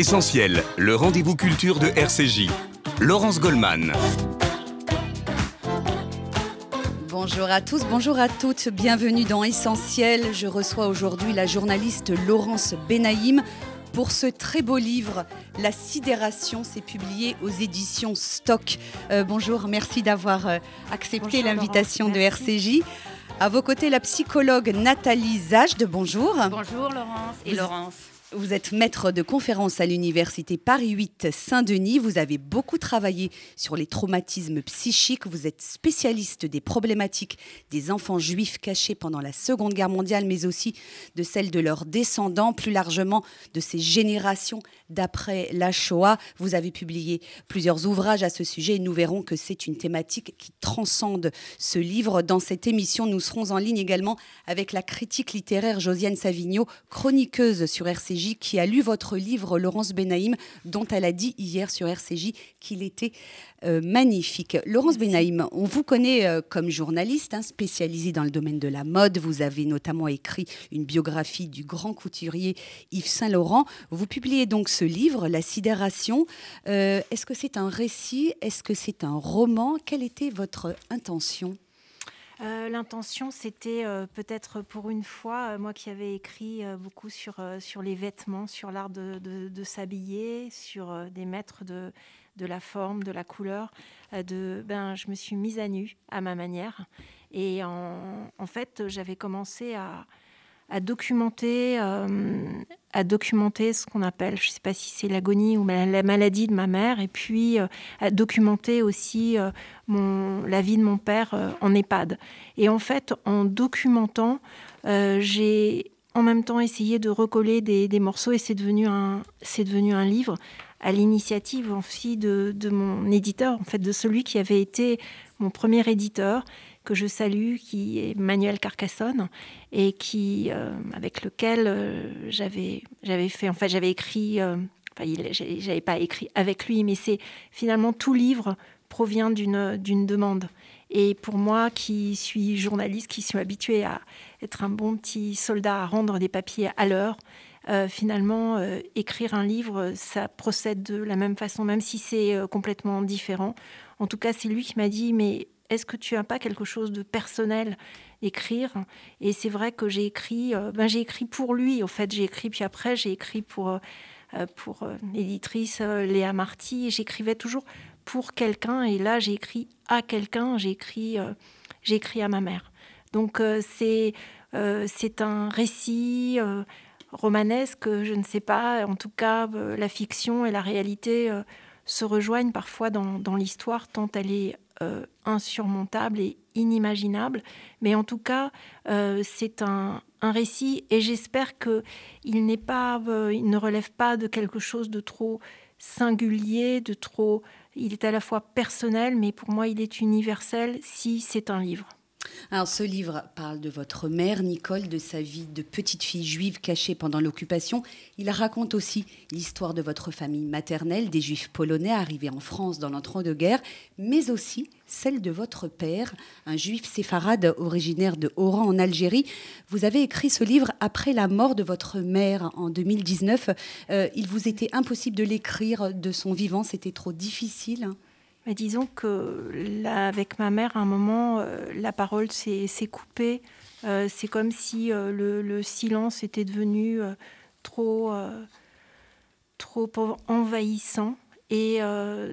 Essentiel, le rendez-vous culture de RCJ. Laurence Goldman. Bonjour à tous, bonjour à toutes, bienvenue dans Essentiel. Je reçois aujourd'hui la journaliste Laurence Benaïm pour ce très beau livre, La sidération, c'est publié aux éditions Stock. Euh, bonjour, merci d'avoir euh, accepté l'invitation de RCJ. À vos côtés, la psychologue Nathalie Zajde. Bonjour. Bonjour Laurence et Laurence. Vous êtes maître de conférence à l'université Paris 8 Saint-Denis. Vous avez beaucoup travaillé sur les traumatismes psychiques. Vous êtes spécialiste des problématiques des enfants juifs cachés pendant la Seconde Guerre mondiale, mais aussi de celles de leurs descendants, plus largement de ces générations d'après la Shoah. Vous avez publié plusieurs ouvrages à ce sujet et nous verrons que c'est une thématique qui transcende ce livre. Dans cette émission, nous serons en ligne également avec la critique littéraire Josiane Savigno, chroniqueuse sur RCJ qui a lu votre livre, Laurence Benaïm, dont elle a dit hier sur RCJ qu'il était euh, magnifique. Laurence Benaïm, on vous connaît euh, comme journaliste hein, spécialisée dans le domaine de la mode. Vous avez notamment écrit une biographie du grand couturier Yves Saint-Laurent. Vous publiez donc ce livre, La sidération. Euh, est-ce que c'est un récit? Est-ce que c'est un roman? Quelle était votre intention? Euh, l'intention, c'était euh, peut-être pour une fois, euh, moi qui avais écrit beaucoup sur, sur les vêtements, sur l'art de, de, s'habiller, sur des maîtres de, de la forme, de la couleur, de, ben, je me suis mise à nu à ma manière. Et en, fait, j'avais commencé à, documenter, à documenter ce qu'on appelle, je ne sais pas si c'est l'agonie ou la maladie de ma mère, et puis euh, à documenter aussi euh, la vie de mon père euh, en EHPAD. Et en fait, en documentant, j'ai en même temps essayé de recoller des, morceaux, et c'est devenu un livre à l'initiative aussi de, de mon éditeur, en fait, de celui qui avait été mon premier éditeur que je salue, qui est Manuel Carcassonne, et qui, euh, avec lequel euh, j'avais, fait, en fait, j'avais écrit, euh, enfin, j'avais pas écrit avec lui, mais c'est finalement tout livre provient d'une, d'une demande. Et pour moi, qui suis journaliste, qui suis habituée à être un bon petit soldat, à rendre des papiers à l'heure, finalement, écrire un livre, ça procède de la même façon, même si c'est complètement différent. En tout cas, c'est lui qui m'a dit, mais est-ce que tu n'as pas quelque chose de personnel écrire? Et c'est vrai que j'ai écrit, euh, ben j'ai écrit pour lui. En fait, j'ai écrit puis après j'ai écrit pour euh, euh, pour l'éditrice Léa Marty. J'écrivais toujours pour quelqu'un et là j'ai écrit à quelqu'un. J'ai écrit à ma mère. Donc c'est un récit romanesque. Je ne sais pas. En tout cas, la fiction et la réalité se rejoignent parfois dans, l'histoire tant elle est euh, insurmontable et inimaginable. Mais en tout cas, euh, c'est un, récit et j'espère que il n'est pas, euh, il ne relève pas de quelque chose de trop singulier, de trop. Il est à la fois personnel, mais pour moi, il est universel si c'est un livre. Alors, ce livre parle de votre mère, Nicole, de sa vie de petite fille juive cachée pendant l'occupation. Il raconte aussi l'histoire de votre famille maternelle, des juifs polonais arrivés en France dans l'entre-deux-guerres, mais aussi celle de votre père, un juif séfarade originaire de Oran en Algérie. Vous avez écrit ce livre après la mort de votre mère en 2019. Euh, il vous était impossible de l'écrire de son vivant, c'était trop difficile. Mais disons que avec ma mère, à un moment, euh, la parole s'est coupée. Euh, c'est comme si euh, le, silence était devenu trop, trop envahissant. Et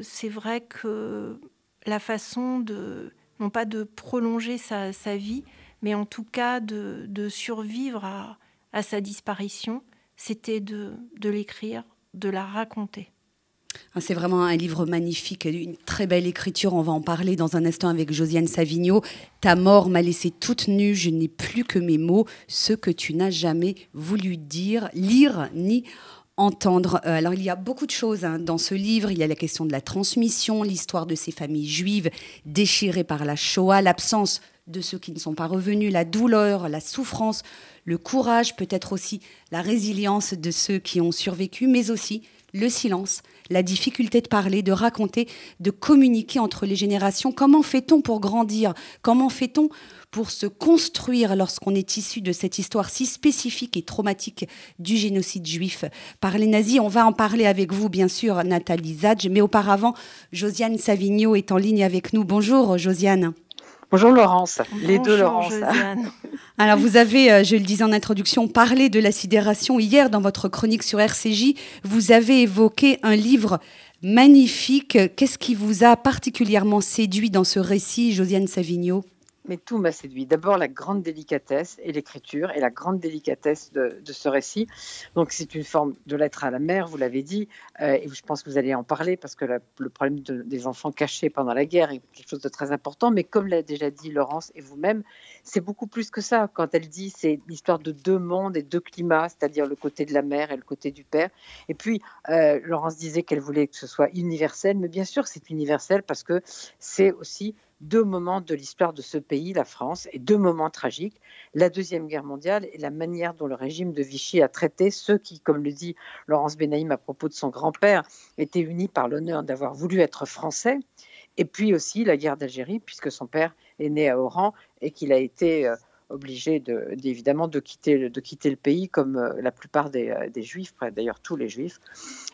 c'est vrai que la façon de, non pas de prolonger sa, vie, mais en tout cas de, survivre à, sa disparition, c'était de l'écrire, de la raconter. Ah, c'est vraiment un livre magnifique, une très belle écriture. On va en parler dans un instant avec Josiane Savigno. Ta mort m'a laissé toute nue, je n'ai plus que mes mots, ce que tu n'as jamais voulu dire, lire ni entendre. Euh, alors il y a beaucoup de choses hein, dans ce livre. Il y a la question de la transmission, l'histoire de ces familles juives déchirées par la Shoah, l'absence de ceux qui ne sont pas revenus, la douleur, la souffrance, le courage, peut-être aussi la résilience de ceux qui ont survécu, mais aussi le silence, la difficulté de parler, de raconter, de communiquer entre les générations. Comment fait-on pour grandir? Comment fait-on pour se construire lorsqu'on est issu de cette histoire si spécifique et traumatique du génocide juif par les nazis? On va en parler avec vous, bien sûr, Nathalie Zadj, mais auparavant, Josiane Savigno est en ligne avec nous. Bonjour, Josiane. Bonjour Laurence, les deux Laurence. Alors vous avez, euh, je le disais en introduction, parlé de la sidération hier dans votre chronique sur RCJ. Vous avez évoqué un livre magnifique. Qu'est-ce qui vous a particulièrement séduit dans ce récit, Josiane Savigno? Mais tout m'a séduit. D'abord, la grande délicatesse et l'écriture et la grande délicatesse de, ce récit. Donc, c'est une forme de lettre à la mère, vous l'avez dit, euh, et je pense que vous allez en parler parce que le problème des enfants cachés pendant la guerre est quelque chose de très important. Mais comme l'a déjà dit Laurence et vous-même, c'est beaucoup plus que ça. Quand elle dit c'est l'histoire de deux mondes et deux climats, c'est-à-dire le côté de la mère et le côté du père. Et puis, euh, Laurence disait qu'elle voulait que ce soit universel, mais bien sûr, c'est universel parce que c'est aussi deux moments de l'histoire de ce pays, la France, et deux moments tragiques, la Deuxième Guerre mondiale et la manière dont le régime de Vichy a traité ceux qui, comme le dit Laurence Benaïm à propos de son grand-père, étaient unis par l'honneur d'avoir voulu être français, et puis aussi la guerre d'Algérie, puisque son père est né à Oran et qu'il a été... Euh, obligé de, évidemment de quitter, de quitter le pays comme euh, la plupart des, euh, des juifs, d'ailleurs tous les juifs.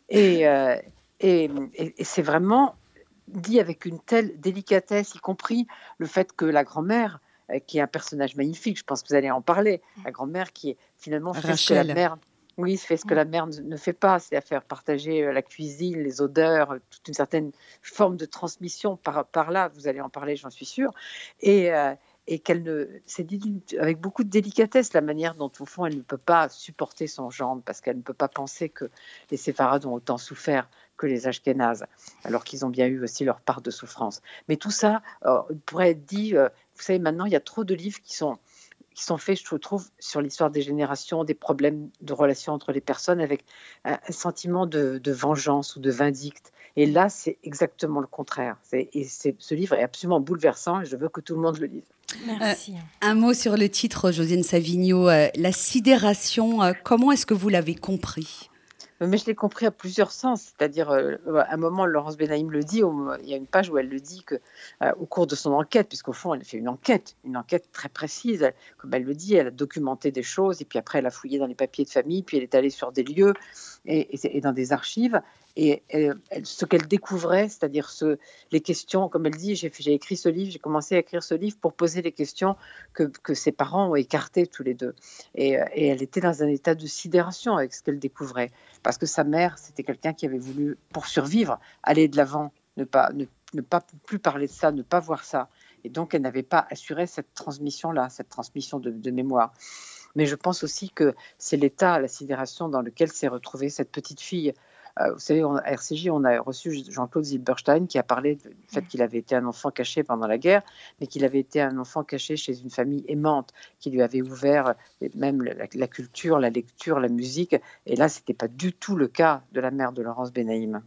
Et, et, et c'est vraiment dit avec une telle délicatesse, y compris le fait que la grand-mère, qui est un personnage magnifique, je pense que vous allez en parler, la grand-mère qui est finalement que la mère, oui, fait ce que la mère ne fait pas, c'est à faire partager euh, la cuisine, les odeurs, euh, toute une certaine forme de transmission par, par là. Vous allez en parler, j'en suis sûre. Et, et qu'elle ne, c'est dit avec beaucoup de délicatesse la manière dont au fond elle ne peut pas supporter son gendre parce qu'elle ne peut pas penser que les séfarades ont autant souffert que les Ashkénazes, alors qu'ils ont bien eu aussi leur part de souffrance. Mais tout ça euh, pourrait être dit, euh, vous savez, maintenant, il y a trop de livres qui sont, qui sont faits, je trouve, sur l'histoire des générations, des problèmes de relations entre les personnes, avec un, sentiment de, vengeance ou de vindicte. Et là, c'est exactement le contraire. Et ce livre est absolument bouleversant et je veux que tout le monde le lise. Merci. Euh, un mot sur le titre, Josiane Savigno, La sidération. comment est-ce que vous l'avez compris? Mais je l'ai compris à plusieurs sens. C'est-à-dire, euh, à un moment, Laurence Benaïm le dit, il y a une page où elle le dit que, euh, au cours de son enquête, puisqu'au fond, elle fait une enquête, une enquête très précise. comme elle le dit, elle a documenté des choses, et puis après, elle a fouillé dans les papiers de famille, puis elle est allée sur des lieux et dans des archives. Et ce qu'elle découvrait, c'est-à-dire ce, les questions, comme elle dit, j'ai écrit ce livre, j'ai commencé à écrire ce livre pour poser les questions que, ses parents ont écartées tous les deux. Et, elle était dans un état de sidération avec ce qu'elle découvrait, parce que sa mère, c'était quelqu'un qui avait voulu, pour survivre, aller de l'avant, ne pas, ne, pas plus parler de ça, ne pas voir ça. Et donc, elle n'avait pas assuré cette transmission-là, cette transmission de, mémoire mais je pense aussi que c'est l'état, la sidération dans lequel s'est retrouvée cette petite fille vous savez, à RCJ, on a reçu Jean-Claude Zilberstein qui a parlé du fait qu'il avait été un enfant caché pendant la guerre, mais qu'il avait été un enfant caché chez une famille aimante qui lui avait ouvert euh, même la, culture, la lecture, la musique. Et là, ce n'était pas du tout le cas de la mère de Laurence Benaïm.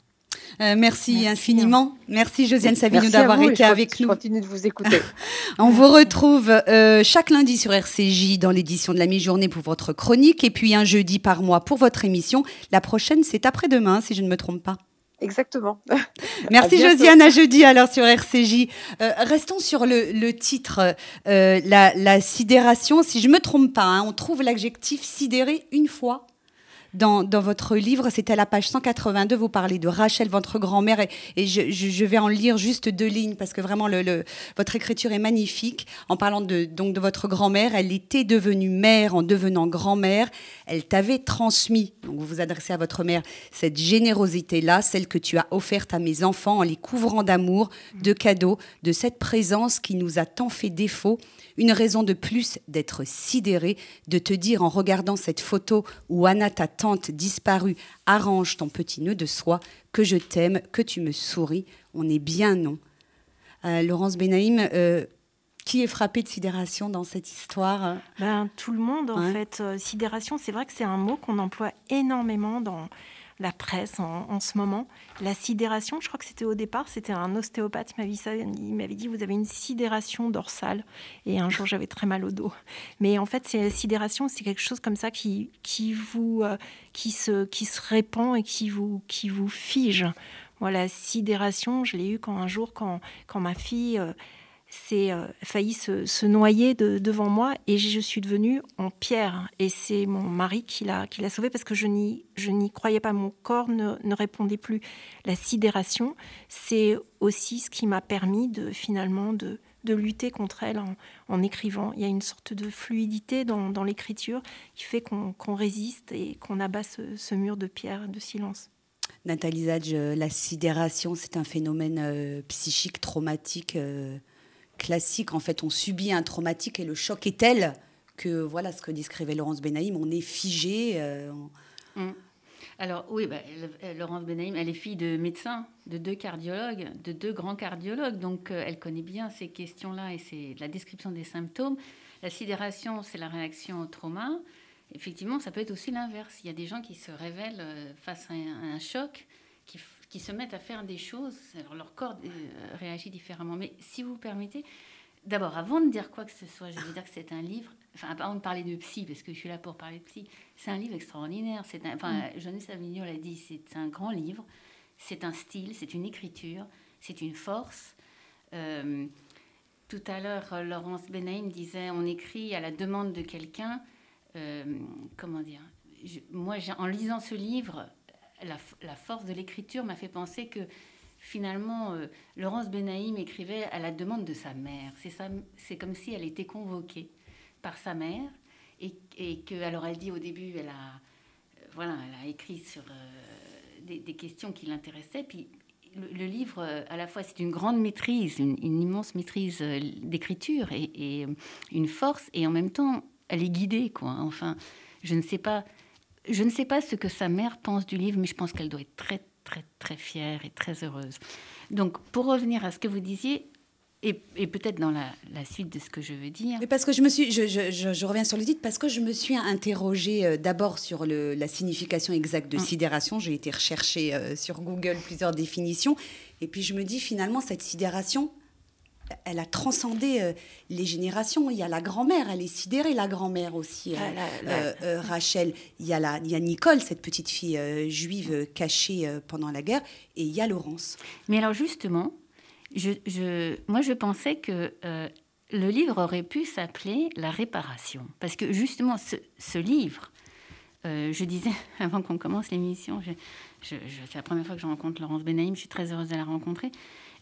Euh, merci, infiniment. Merci Josiane Savigno d'avoir été avec nous. Continue de vous écouter. On vous retrouve euh, chaque lundi sur RCJ dans l'édition de la mi-journée pour votre chronique et puis un jeudi par mois pour votre émission. La prochaine, c'est après-demain, si je ne me trompe pas. Exactement. Merci Josiane, à jeudi alors sur RCJ. Euh, restons sur le, titre, la, sidération. Si je ne me trompe pas, hein, on trouve l'adjectif sidéré une fois dans, votre livre, c'était à la page 182, vous parlez de Rachel, votre grand-mère, et, je, vais en lire juste deux lignes parce que vraiment, votre écriture est magnifique. En parlant donc de votre grand-mère, elle était devenue mère en devenant grand-mère. Elle t'avait transmis, donc vous vous adressez à votre mère, cette générosité-là, celle que tu as offerte à mes enfants en les couvrant d'amour, de cadeaux, de cette présence qui nous a tant fait défaut une raison de plus d'être sidéré, de te dire en regardant cette photo où Anna, ta tante disparue, arrange ton petit nœud de soie, que je t'aime, que tu me souris. On est bien non. Euh, Laurence Benaïm, euh, qui est frappé de sidération dans cette histoire ben, Tout le monde, en fait. Euh, sidération, c'est vrai que c'est un mot qu'on emploie énormément dans, la presse en, ce moment. La sidération, je crois que c'était au départ, c'était un ostéopathe qui m'avait dit vous avez une sidération dorsale. Et un jour, j'avais très mal au dos. Mais en fait, c'est la sidération, c'est quelque chose comme ça qui, qui vous, euh, qui se, qui se répand et qui vous, qui vous fige. Voilà, la sidération, je l'ai eu quand un jour, quand, quand ma fille euh, s'est euh, failli se, noyer devant moi et je suis devenue en pierre. Et c'est mon mari qui l'a, qui l'a sauvée parce que je n'y, je n'y croyais pas. Mon corps ne, ne, répondait plus. La sidération, c'est aussi ce qui m'a permis de finalement de, de lutter contre elle en, en, écrivant. Il y a une sorte de fluidité dans, dans l'écriture qui fait qu'on, qu'on résiste et qu'on abat ce, mur de pierre, de silence. Nathalie Zadj, euh, la sidération, c'est un phénomène euh, psychique traumatique euh, classique. En fait, on subit un traumatique et le choc est tel que, voilà ce que décrivait Laurence Benaïm, on est figé. Mm. Alors oui, bah, Laurence Benaïm, elle est fille de médecins, de deux cardiologues, de deux grands cardiologues, donc elle connaît bien ces questions-là et c'est la description des symptômes. La sidération, c'est la réaction au trauma effectivement, ça peut être aussi l'inverse. Il y a des gens qui se révèlent euh, face à un, choc, qui, qui, se mettent à faire des choses. Alors leur corps euh, réagit différemment. Mais si vous permettez, d'abord, avant de dire quoi que ce soit, je veux dire que c'est un livre. Enfin, avant de parler de psy, parce que je suis là pour parler de psy, c'est un livre extraordinaire. C'est enfin, mm. Jeunesse Avignon l'a dit, c'est un grand livre. C'est un style, c'est une écriture, c'est une force. Euh, tout à l'heure, Laurence Benaïm disait on écrit à la demande de quelqu'un. Euh, comment dire Moi, en lisant ce livre, la, force de l'écriture m'a fait penser que finalement, euh, Laurence Benaïm écrivait à la demande de sa mère. C'est comme si elle était convoquée par sa mère et, que, alors elle dit au début, elle a, voilà, elle a écrit sur euh, des, questions qui l'intéressaient. Puis le, livre, à la fois, c'est une grande maîtrise, une, immense maîtrise d'écriture et, et, une force, et en même temps, elle est guidée, quoi. Enfin, je ne sais pas, je ne sais pas ce que sa mère pense du livre, mais je pense qu'elle doit être très, très, très fière et très heureuse. Donc, pour revenir à ce que vous disiez, et, peut-être dans la, suite de ce que je veux dire. Mais parce que je me suis, je, je, je, reviens sur le titre, parce que je me suis interrogée euh, d'abord sur le, la signification exacte de mm. sidération. J'ai été rechercher euh, sur Google plusieurs définitions, et puis je me dis finalement cette sidération, elle a transcendé euh, les générations. Il y a la grand-mère, elle est sidérée, la grand-mère aussi, euh, ah, euh, Rachel. Il y, a la, il y a Nicole, cette petite fille juive cachée pendant la guerre, et il y a Laurence. Mais alors justement, je, moi je pensais que le livre aurait pu s'appeler La réparation. Parce que justement, ce, livre, je disais avant qu'on commence l'émission, c'est la première fois que je rencontre Laurence Benaïm, je suis très heureuse de la rencontrer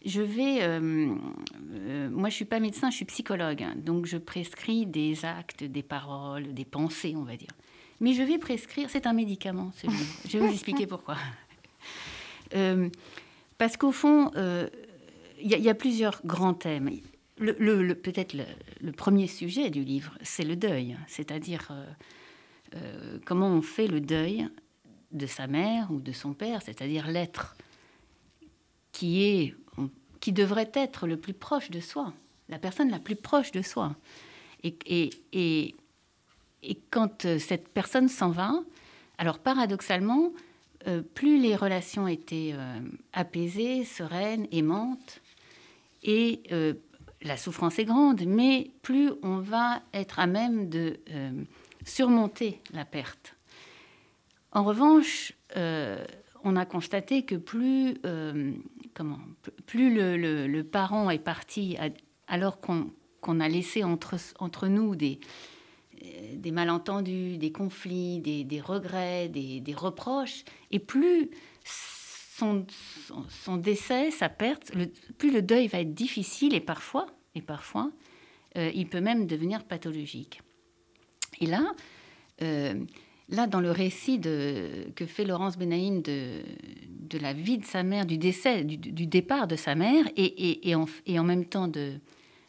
je vais. Euh, euh, moi, je suis pas médecin, je suis psychologue. Hein, donc, je prescris des actes, des paroles, des pensées, on va dire. Mais je vais prescrire. C'est un médicament, ce. Je vais vous expliquer pourquoi. Euh, parce qu'au fond, il y, a plusieurs grands thèmes. Le, Peut-être le, premier sujet du livre, c'est le deuil, c'est-à-dire comment on fait le deuil de sa mère ou de son père, c'est-à-dire l'être qui est qui devrait être le plus proche de soi, la personne la plus proche de soi. Et, et, et, quand euh, cette personne s'en va, alors paradoxalement, euh, plus les relations étaient euh, apaisées, sereines, aimantes, et la souffrance est grande, mais plus on va être à même de surmonter la perte. En revanche, on a constaté que plus plus le, parent est parti alors qu'on a laissé entre, nous des, des malentendus, des conflits, des, regrets, des, reproches, et plus son, son, décès, sa perte, plus le deuil va être difficile et parfois, et parfois, euh, il peut même devenir pathologique. Et là, euh, là, dans le récit que fait Laurence Benaïm de, la vie de sa mère, du décès, du, départ de sa mère, et, en, même temps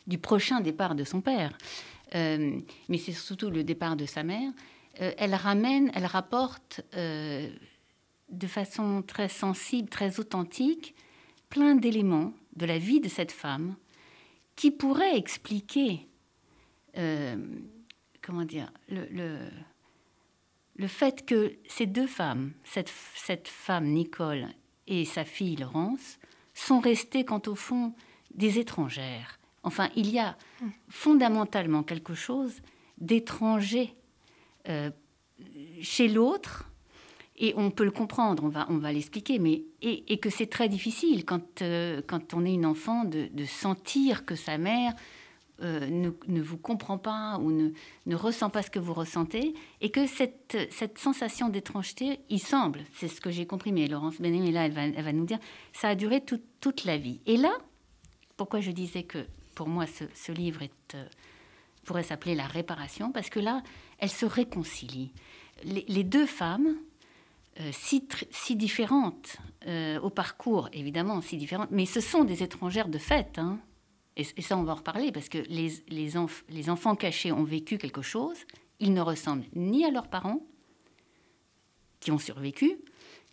du prochain départ de son père, euh, mais c'est surtout le départ de sa mère, euh, elle ramène, elle rapporte euh, de façon très sensible, très authentique, plein d'éléments de la vie de cette femme qui pourraient expliquer, comment dire, le fait que ces deux femmes, cette, cette femme Nicole et sa fille Laurence, sont restées, quant au fond, des étrangères. Enfin, il y a fondamentalement quelque chose d'étranger euh, chez l'autre, et on peut le comprendre, on va, on va l'expliquer, mais et, que c'est très difficile quand, euh, quand on est une enfant de, sentir que sa mère euh, ne, vous comprend pas ou ne, ne, ressent pas ce que vous ressentez, et que cette, cette sensation d'étrangeté, il semble, c'est ce que j'ai compris, mais Laurence Benet, là, elle va, elle va nous dire, ça a duré toute la vie. Et là, pourquoi je disais que pour moi ce, livre est, euh, pourrait s'appeler La réparation, parce que là, elle se réconcilie. Les, deux femmes, euh, si, si, différentes au parcours, évidemment, si différentes, mais ce sont des étrangères de fait. Hein, et, ça, on va en reparler, parce que les, les, enfants cachés ont vécu quelque chose, ils ne ressemblent ni à leurs parents, qui ont survécu,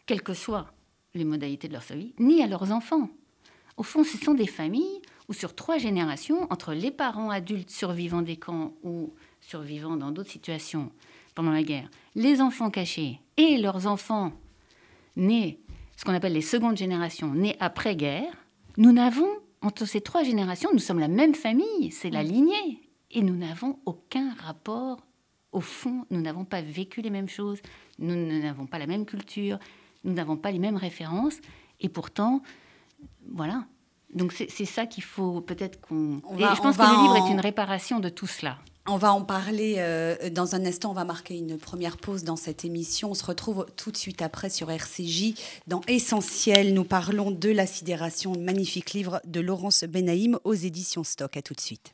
quelles que soient les modalités de leur vie, ni à leurs enfants. Au fond, ce sont des familles où sur trois générations, entre les parents adultes survivants des camps ou survivants dans d'autres situations pendant la guerre, les enfants cachés et leurs enfants nés, ce qu'on appelle les secondes générations, nés après-guerre, nous n'avons entre ces trois générations, nous sommes la même famille, c'est la mm. lignée. Et nous n'avons aucun rapport. Au fond, nous n'avons pas vécu les mêmes choses, nous n'avons pas la même culture, nous n'avons pas les mêmes références. Et pourtant, voilà. Donc c'est ça qu'il faut peut-être qu'on... Et je pense que le livre est une réparation de tout cela. On va en parler euh, dans un instant. On va marquer une première pause dans cette émission. On se retrouve tout de suite après sur RCJ. Dans Essentiel, nous parlons de la sidération, magnifique livre de Laurence Benaïm aux éditions Stock. À tout de suite.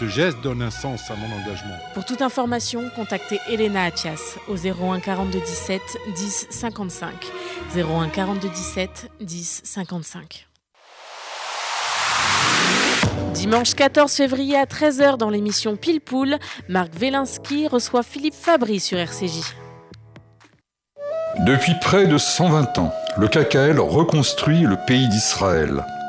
Ce geste donne un sens à mon engagement. Pour toute information, contactez Elena Atias au 01 42 17 10 55. 01 42 17 10 55. Dimanche 14 février à 13h dans l'émission Pile Poule, Marc Velinski reçoit Philippe Fabry sur RCJ. Depuis près de 120 ans, le KKL reconstruit le pays d'Israël.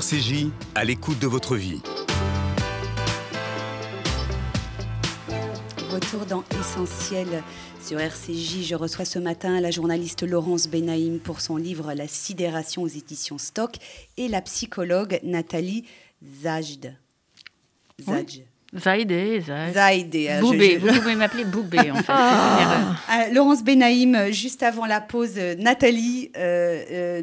RCJ, à l'écoute de votre vie. Retour dans Essentiel sur RCJ. Je reçois ce matin la journaliste Laurence Benaïm pour son livre La sidération aux éditions Stock et la psychologue Nathalie Zajd. Zajd. Zaïdé, Zaïdé. Euh, Boubé, vous pouvez m'appeler Boubé en fait. Ah. Euh, Laurence Benaïm, juste avant la pause, euh, Nathalie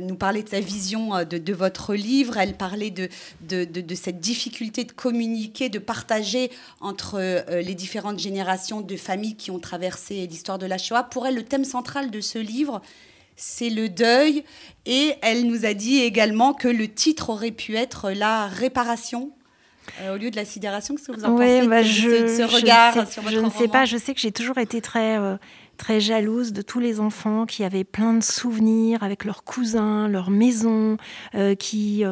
nous parlait de sa vision de, votre livre. Elle parlait de, de, de, cette difficulté de communiquer, de partager entre les différentes générations de familles qui ont traversé l'histoire de la Shoah. Pour elle, le thème central de ce livre, c'est le deuil. Et elle nous a dit également que le titre aurait pu être la réparation euh, au lieu de la sidération, qu'est-ce que vous en pensez bah, je, ce regard je, sais, je ne sais pas, je sais que j'ai toujours été très, euh, très jalouse de tous les enfants qui avaient plein de souvenirs avec leurs cousins, leurs maisons, euh, qui,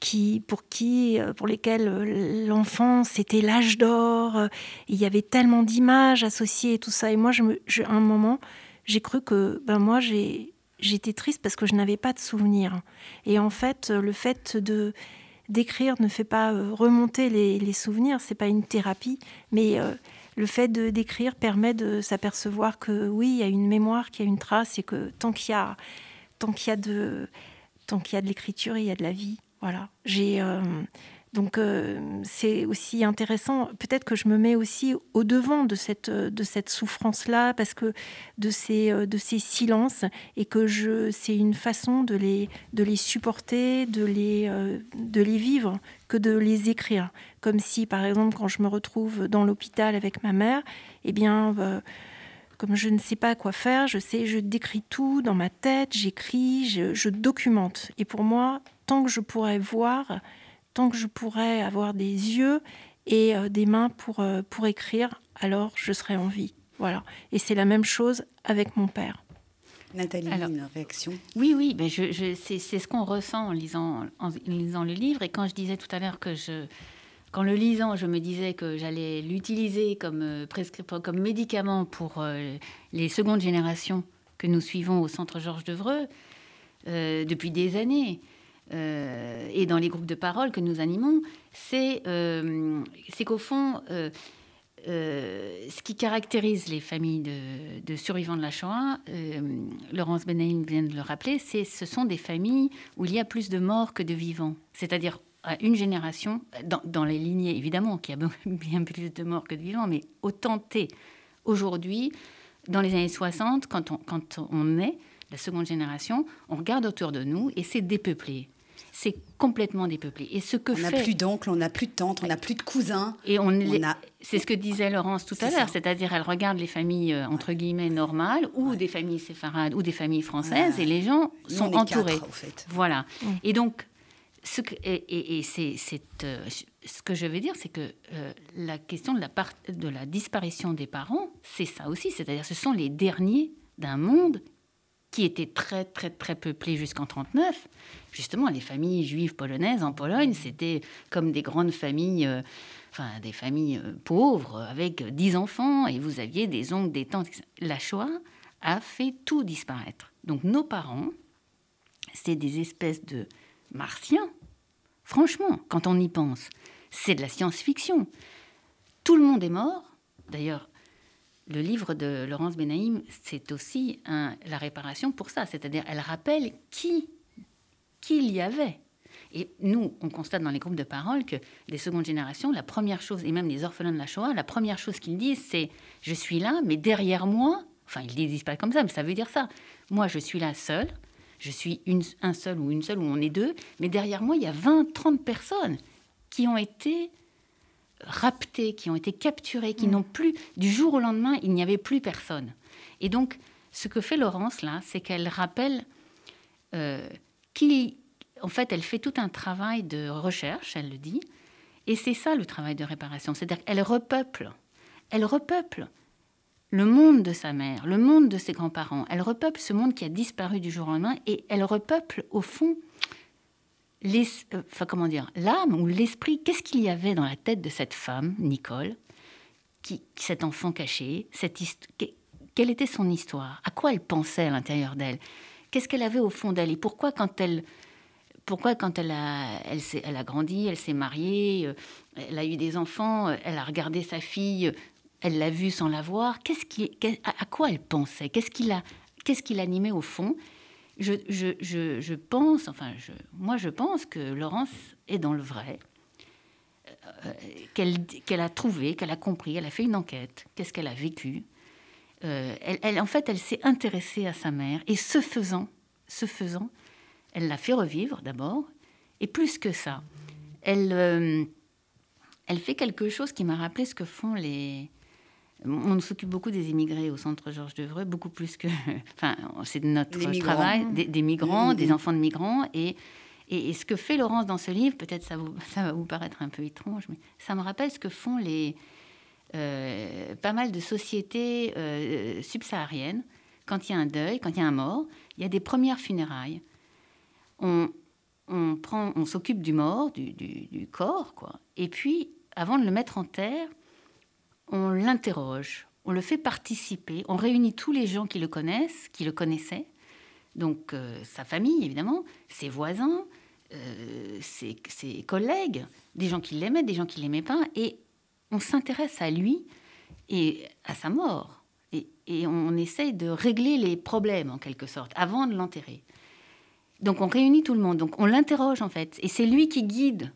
qui, pour, qui, pour lesquels l'enfant, c'était l'âge d'or. il y avait tellement d'images associées et tout ça. Et moi, je me, à un moment, j'ai cru que ben, moi, j'étais triste parce que je n'avais pas de souvenirs. Et en fait, le fait de d'écrire ne fait pas euh, remonter les, les souvenirs, c'est pas une thérapie, mais euh, le fait d'écrire permet de s'apercevoir que oui, il y a une mémoire, qu'il y a une trace, et que tant qu'il y a tant qu'il y a de tant qu'il y a de l'écriture, il y a de la vie. Voilà. J'ai donc euh, c'est aussi intéressant, peut-être que je me mets aussi au devant de cette, de cette souffrance-là, parce que de ces, euh, de ces silences, et que je, c'est une façon de les, de les supporter, de les, euh, de les vivre, que de les écrire. Comme si, par exemple, quand je me retrouve dans l'hôpital avec ma mère, eh bien... comme je ne sais pas quoi faire, je sais, je décris tout dans ma tête, j'écris, je, je documente. Et pour moi, tant que je pourrais voir, tant que je pourrais avoir des yeux et euh, des mains pour, euh, pour écrire, alors je serai en vie. Voilà. Et c'est la même chose avec mon père. Nathalie, une réaction? Oui, oui, ben je, c'est, ce qu'on ressent en lisant, en lisant le livre. Et quand je disais tout à l'heure que je, quand le lisant, je me disais que j'allais l'utiliser comme, euh, comme médicament pour les secondes générations que nous suivons au Centre Georges Devreux depuis des années. Euh, et dans les groupes de parole que nous animons, c'est euh, qu'au fond, euh, ce qui caractérise les familles de, survivants de la Shoah, Laurence Benaïm vient de le rappeler, c'est ce sont des familles où il y a plus de morts que de vivants. C'est-à-dire à une génération, dans, les lignées évidemment, qu'il y a bien plus de morts que de vivants, mais autant T aujourd'hui, dans les années 60, quand on, quand on est la seconde génération, on regarde autour de nous et c'est dépeuplé c'est complètement dépeuplé. Et ce que on n'a plus d'oncles, on n'a plus de tantes, on n'a plus de cousins. Et on, a... c'est ce que disait Laurence tout à l'heure, c'est-à-dire elle regarde les familles euh, entre guillemets normales ou des familles séfarades ou des familles françaises et les gens sont entourés. fait. Voilà. Et donc ce que, et, c'est, euh, ce que je veux dire, c'est que euh, la question de la, de la disparition des parents, c'est ça aussi, c'est-à-dire ce sont les derniers d'un monde qui était très, très, très peuplé jusqu'en 39. Justement, les familles juives polonaises en Pologne, c'était comme des grandes familles, euh, enfin, des familles euh, pauvres avec dix enfants, et vous aviez des oncles, des tantes. La Shoah a fait tout disparaître. Donc, nos parents, c'est des espèces de martiens. Franchement, quand on y pense, c'est de la science-fiction. Tout le monde est mort. D'ailleurs, le livre de Laurence Benaïm, c'est aussi la réparation pour ça. C'est-à-dire, elle rappelle qui, qui il y avait. Et nous, on constate dans les groupes de parole que les secondes générations, la première chose, et même les orphelins de la Shoah, la première chose qu'ils disent, c'est Je suis là, mais derrière moi, enfin, ils ne disent pas comme ça, mais ça veut dire ça. Moi, je suis là seul, je suis une, un seul ou une seule, ou on est deux, mais derrière moi, il y a 20, 30 personnes qui ont été raptés, qui ont été capturés, qui mm. n'ont plus, du jour au lendemain, il n'y avait plus personne. Et donc, ce que fait Laurence là, c'est qu'elle rappelle euh, qui, en fait, elle fait tout un travail de recherche, elle le dit, et c'est ça le travail de réparation, c'est-à-dire qu'elle repeuple, elle repeuple le monde de sa mère, le monde de ses grands-parents, elle repeuple ce monde qui a disparu du jour au lendemain, et elle repeuple au fond euh, enfin, comment dire, l'âme ou l'esprit, qu'est-ce qu'il y avait dans la tête de cette femme, Nicole, qui, cet enfant caché, quelle était son histoire? À quoi elle pensait à l'intérieur d'elle? Qu'est-ce qu'elle avait au fond d'elle? Et pourquoi quand elle, pourquoi quand elle a, elle, elle a grandi, elle s'est mariée, euh, elle a eu des enfants, euh, elle a regardé sa fille, elle l'a vue sans la voir, qu'est-ce qui, à quoi elle pensait? Qu'est-ce qu'est-ce qui l'animait au fond? Je, pense, enfin, moi je pense que Laurence est dans le vrai, euh, qu'elle a trouvé, qu'elle a compris, elle a fait une enquête, qu'est-ce qu'elle a vécu? Euh, elle, en fait, elle s'est intéressée à sa mère. Et ce faisant, ce faisant, elle l'a fait revivre d'abord, et plus que ça, elle, euh, elle fait quelque chose qui m'a rappelé ce que font les, on s'occupe beaucoup des immigrés au centre Georges Devreux, beaucoup plus que. Enfin, c'est notre travail, des, migrants, des enfants de migrants. Et, et, ce que fait Laurence dans ce livre, peut-être ça, ça va vous paraître un peu étrange, mais ça me rappelle ce que font les, euh, pas mal de sociétés euh, subsahariennes. Quand il y a un deuil, quand il y a un mort, il y a des premières funérailles. On, on, prend, on s'occupe du mort, du, du, corps, quoi. Et puis, avant de le mettre en terre, on l'interroge, on le fait participer, on réunit tous les gens qui le connaissent, qui le connaissaient, donc euh, sa famille évidemment, ses voisins, euh, ses, collègues, des gens qui l'aimaient, des gens qui l'aimaient pas, et on s'intéresse à lui et à sa mort. Et, on essaye de régler les problèmes en quelque sorte avant de l'enterrer. Donc on réunit tout le monde, donc on l'interroge en fait, et c'est lui qui guide,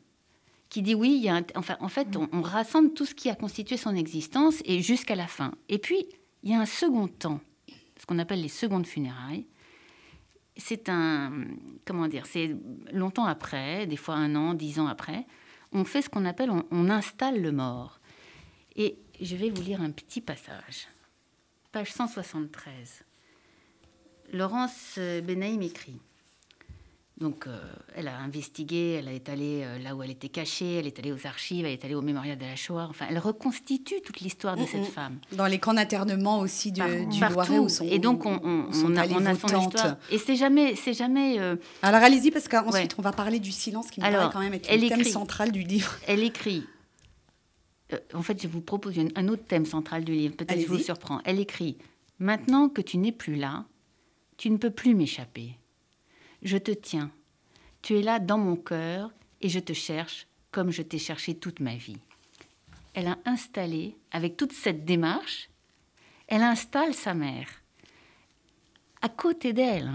qui dit oui, il y a enfin, en fait on, rassemble tout ce qui a constitué son existence et jusqu'à la fin. Et puis il y a un second temps, ce qu'on appelle les secondes funérailles. C'est un, comment dire, c'est longtemps après, des fois un an, dix ans après, on fait ce qu'on appelle, on installe le mort. Et je vais vous lire un petit passage. Page 173. Laurence Benaïm écrit donc, euh, elle a investigué, elle est allée euh, là où elle était cachée, elle est allée aux archives, elle est allée au mémorial de la Shoah. Enfin, elle reconstitue toute l'histoire de cette femme. Dans les camps d'internement aussi du Loiret où sont Et donc, on, on, a, on a, son histoire. Et c'est jamais, c'est jamais. Euh, Alors, allez-y parce qu'ensuite on va parler du silence qui me paraît quand même être le thème central du livre. Elle écrit. en fait, je vous propose un autre thème central du livre. Peut-être je vous surprends. Elle écrit Maintenant que tu n'es plus là, tu ne peux plus m'échapper. Je te tiens. Tu es là dans mon cœur et je te cherche comme je t'ai cherché toute ma vie. Elle a installé, avec toute cette démarche, elle installe sa mère à côté d'elle.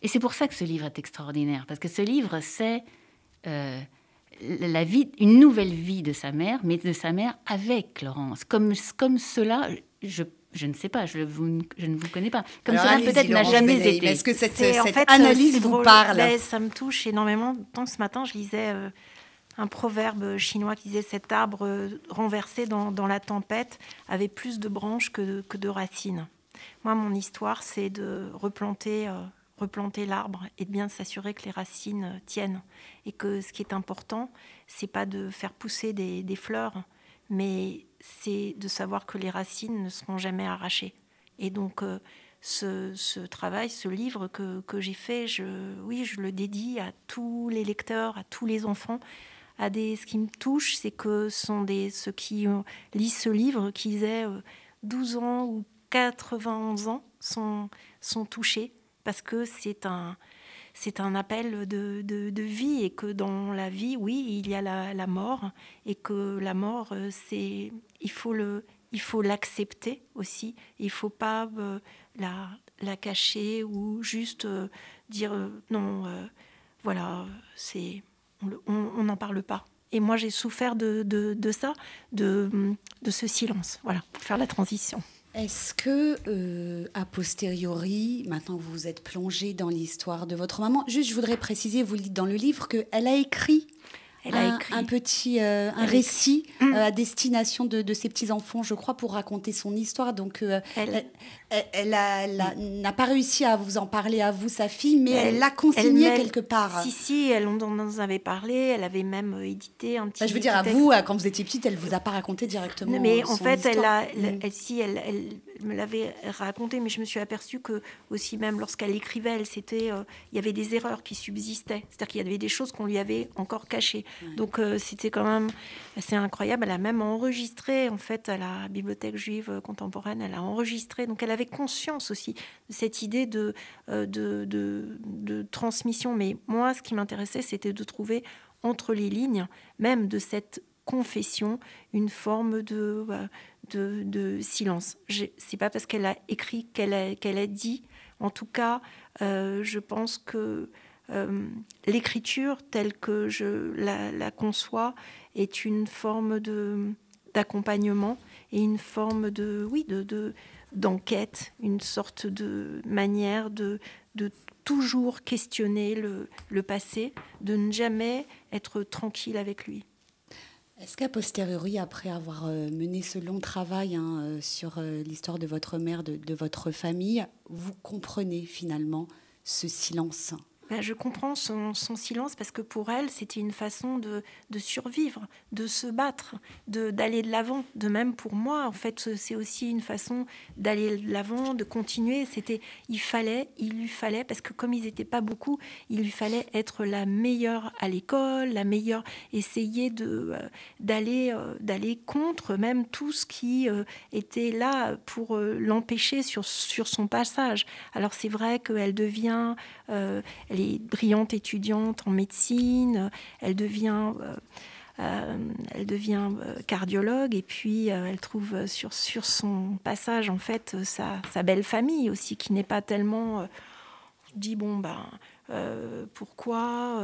Et c'est pour ça que ce livre est extraordinaire, parce que ce livre, c'est euh, une nouvelle vie de sa mère, mais de sa mère avec Laurence. Comme, comme cela, je je ne sais pas, je, je, ne vous connais pas. Comme cela peut-être n'a jamais été. Est-ce que cette, analyse vous parle Ça me touche énormément. Tant ce matin, je lisais euh, un proverbe chinois qui disait cet arbre euh, renversé dans, la tempête avait plus de branches que, que de racines. Moi, mon histoire, c'est de replanter, euh, replanter l'arbre et de bien s'assurer que les racines tiennent. Et que ce qui est important, c'est pas de faire pousser des, des fleurs, mais c'est de savoir que les racines ne seront jamais arrachées. Et donc, euh, ce, travail, ce livre que, j'ai fait, je, oui, je le dédie à tous les lecteurs, à tous les enfants. À des, ce qui me touche, c'est que ce sont des, ceux qui lisent ce livre, qu'ils aient 12 euh, ans ou 91 ans, sont, sont touchés parce que c'est un, c'est un appel de, vie et que dans la vie, oui, il y a la, mort et que la mort, euh, c'est il faut le il faut l'accepter aussi. Il faut pas euh, la, la cacher ou juste euh, dire non, voilà, c'est on n'en parle pas. Et moi, j'ai souffert de, de, ça, de, de ce silence, voilà, pour faire la transition. Est-ce que, euh, a posteriori, maintenant que vous vous êtes plongé dans l'histoire de votre maman, juste je voudrais préciser, vous le dites dans le livre, qu'elle a écrit elle a écrit un petit euh, un récit euh, à destination de, de, ses petits enfants, je crois, pour raconter son histoire. Donc, euh, elle, elle, n'a pas réussi à vous en parler à vous, sa fille, mais elle l'a consigné quelque part. Si, si, elle en, en avait parlé. Elle avait même édité un petit. je veux dire, à vous, quand vous étiez petite, elle vous a pas raconté directement. Mais en fait, elle a, mm. elle, si, elle, me l'avait raconté, mais je me suis aperçue que aussi même lorsqu'elle écrivait, elle c'était, il y avait des erreurs qui subsistaient. C'est-à-dire qu'il y avait des choses qu'on lui avait encore cachées. Donc euh, c'était quand même assez incroyable. Elle a même enregistré, en fait, à la Bibliothèque juive contemporaine, elle a enregistré. Donc elle avait conscience aussi de cette idée de, euh, de, de, transmission. Mais moi, ce qui m'intéressait, c'était de trouver entre les lignes, même de cette confession, une forme de, euh, de, de silence. C'est pas parce qu'elle a écrit qu'elle a, qu'elle a dit. En tout cas, je pense que euh, l'écriture telle que je la, conçois est une forme de d'accompagnement et une forme de oui de d'enquête, une sorte de manière de, de toujours questionner le, le, passé, de ne jamais être tranquille avec lui. Est-ce qu'à posteriori, après avoir euh, mené ce long travail hein, euh, sur l'histoire de votre mère, de, votre famille, vous comprenez finalement ce silence? Bah, je comprends son, silence parce que pour elle, c'était une façon de, survivre, de se battre, d'aller de l'avant. De, même pour moi, en fait, c'est aussi une façon d'aller de l'avant, de continuer. C'était, il fallait, il lui fallait, parce que comme ils n'étaient pas beaucoup, il lui fallait être la meilleure à l'école, la meilleure, essayer de euh, d'aller euh, d'aller contre même tout ce qui euh, était là pour l'empêcher sur sur son passage. Alors c'est vrai qu'elle devient, elle brillante étudiante en médecine, elle devient, euh, euh, elle devient euh, cardiologue et puis elle trouve sur, sur son passage en fait sa, sa belle famille aussi qui n'est pas tellement dit bon ben pourquoi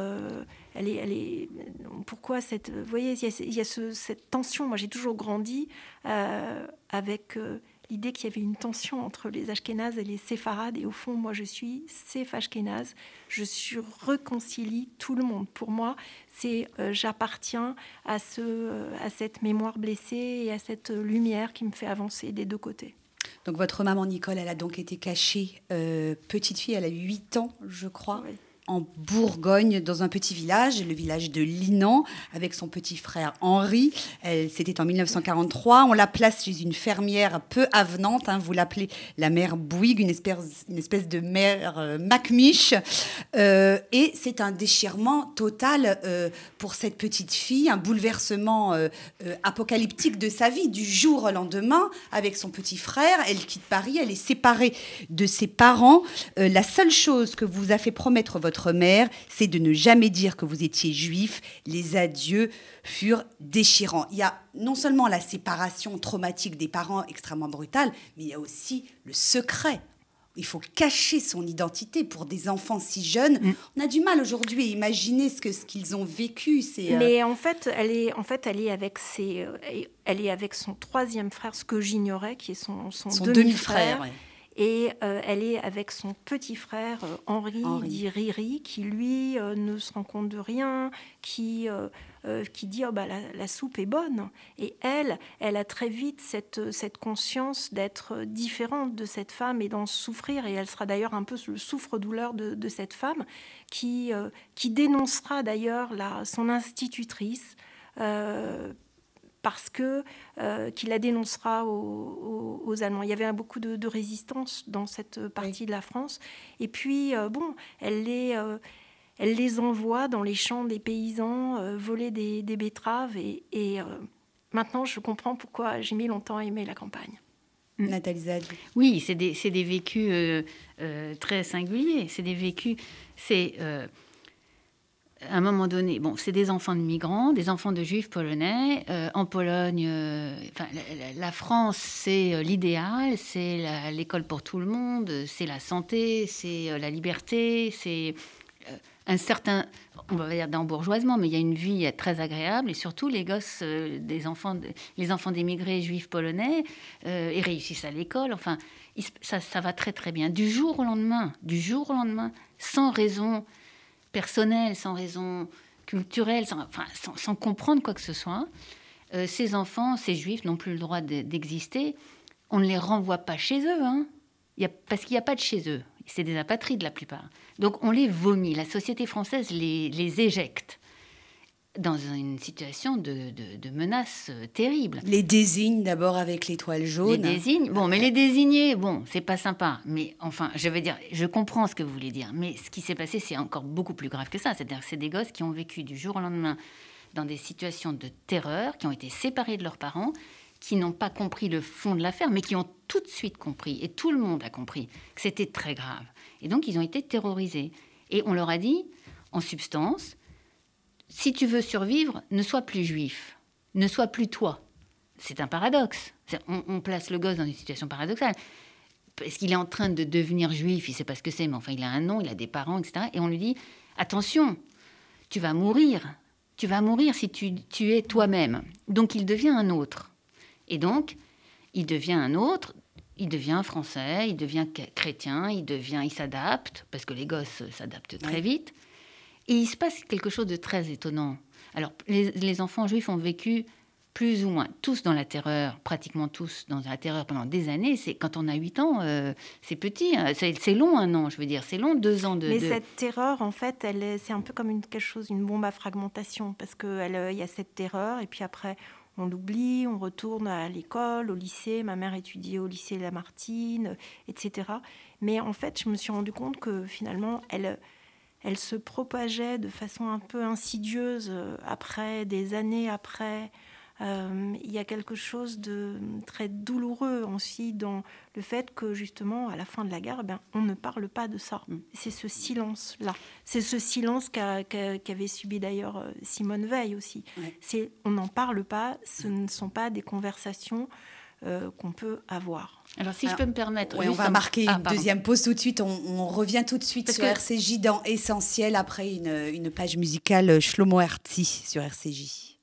elle est, elle est, pourquoi cette, vous voyez, il y a, cette tension. Moi, j'ai toujours grandi avec l'idée qu'il y avait une tension entre les Ashkénazes et les séfarades. Et au fond, moi, je suis séfashkénaze. Je suis réconcilie tout le monde. Pour moi, c'est euh, j'appartiens à, ce, euh, à cette mémoire blessée et à cette lumière qui me fait avancer des deux côtés. Donc votre maman Nicole, elle a donc été cachée euh, petite fille, elle a eu 8 ans, je crois en Bourgogne, dans un petit village, le village de Linan, avec son petit frère Henri. C'était en 1943. On la place chez une fermière peu avenante. Hein. vous l'appelez la mère Bouygues, une espèce, une espèce de mère euh, Macmiche. Euh, et c'est un déchirement total euh, pour cette petite fille, un bouleversement apocalyptique de sa vie. Du jour au lendemain, avec son petit frère, elle quitte Paris, elle est séparée de ses parents. la seule chose que vous a fait promettre votre mère, c'est de ne jamais dire que vous étiez juif. Les adieux furent déchirants. Il y a non seulement la séparation traumatique des parents extrêmement brutale, mais il y a aussi le secret il faut cacher son identité pour des enfants si jeunes. Mm. On a du mal aujourd'hui à imaginer ce que ce qu'ils ont vécu. C'est, euh, Mais en fait, elle est en fait elle est avec ses, euh, elle est avec son troisième frère, ce que j'ignorais, qui est son, son, demi-frère. Et euh, elle est avec son petit frère euh, Henri, dit Riri, qui lui euh, ne se rend compte de rien, qui, qui dit oh, bah, la, soupe est bonne. Et elle, elle a très vite cette, cette conscience d'être différente de cette femme et d'en souffrir. Et elle sera d'ailleurs un peu le souffre-douleur de, de, cette femme, qui, qui dénoncera d'ailleurs son institutrice parce que euh, qu'il la dénoncera aux, Allemands. Il y avait beaucoup de, résistance dans cette partie de la France. Et puis, euh, bon, elle les, euh, elle les envoie dans les champs des paysans voler des, betteraves. Et, maintenant, je comprends pourquoi j'ai mis longtemps à aimer la campagne. Nathalie Zad. Oui, c'est des, des, vécus très singuliers. C'est des vécus. C'est à un moment donné, bon, c'est des enfants de migrants, des enfants de juifs polonais. Euh, en Pologne, euh, la, France, c'est euh, l'idéal, c'est l'école pour tout le monde, c'est la santé, c'est la liberté, c'est un certain, on va dire d'embourgeoisement, mais il y a une vie très agréable et surtout les gosses, des enfants, les enfants d'émigrés juifs polonais, ils réussissent à l'école. Enfin, ça, ça va très très bien. Du jour au lendemain, du jour au lendemain, sans raison personnelle, sans raison culturelle, sans, enfin, sans, comprendre quoi que ce soit, euh, ces enfants, ces juifs n'ont plus le droit d'exister. On ne les renvoie pas chez eux, hein. parce qu'il n'y a pas de chez eux. C'est des apatrides la plupart. Donc on les vomit. La société française les, les éjecte dans une situation de, de, menace euh, terrible. Les désigne d'abord avec l'étoile jaune. Les désigne, bon, mais les désigner, bon, c'est pas sympa. Mais enfin, je veux dire, je comprends ce que vous voulez dire. Mais ce qui s'est passé, c'est encore beaucoup plus grave que ça. C'est-à-dire que c'est des gosses qui ont vécu du jour au lendemain dans des situations de terreur, qui ont été séparés de leurs parents, qui n'ont pas compris le fond de l'affaire, mais qui ont tout de suite compris, et tout le monde a compris, que c'était très grave. Et donc, ils ont été terrorisés. Et on leur a dit, en substance, si tu veux survivre, ne sois plus juif, ne sois plus toi. C'est un paradoxe. On, place le gosse dans une situation paradoxale. Parce qu'il est en train de devenir juif, il ne sait pas ce que c'est, mais enfin, il a un nom, il a des parents, etc. Et on lui dit attention, tu vas mourir. Tu vas mourir si tu, tu es toi-même. Donc il devient un autre. Et donc, il devient un autre, il devient français, il devient chrétien, il devient, il s'adapte, parce que les gosses s'adaptent très vite. Et il se passe quelque chose de très étonnant. Alors, les, enfants juifs ont vécu plus ou moins tous dans la terreur, pratiquement tous dans la terreur pendant des années. C'est quand on a 8 ans, euh, c'est petit, hein. c'est long un an, je veux dire, c'est long deux ans de. Mais cette terreur, en fait, elle, c'est un peu comme une, quelque chose, une bombe à fragmentation, parce qu'il euh, y a cette terreur, et puis après, on l'oublie, on retourne à l'école, au lycée. Ma mère étudiait au lycée Lamartine, etc. Mais en fait, je me suis rendu compte que finalement, elle elle se propageait de façon un peu insidieuse euh, après, des années après. Euh, il y a quelque chose de très douloureux aussi dans le fait que justement à la fin de la guerre, ben, on ne parle pas de ça. Mm. C'est ce silence-là. C'est ce silence qu'avait subi d'ailleurs euh, Simone Veil aussi. C'est on n'en parle pas. Ce ne sont pas des conversations qu'on peut avoir. Alors, si je peux me permettre. on va marquer ah, une deuxième pause tout de suite. On, revient tout de suite sur RCJ dans Essentiel après une, une page musicale Shlomo Herzi sur RCJ.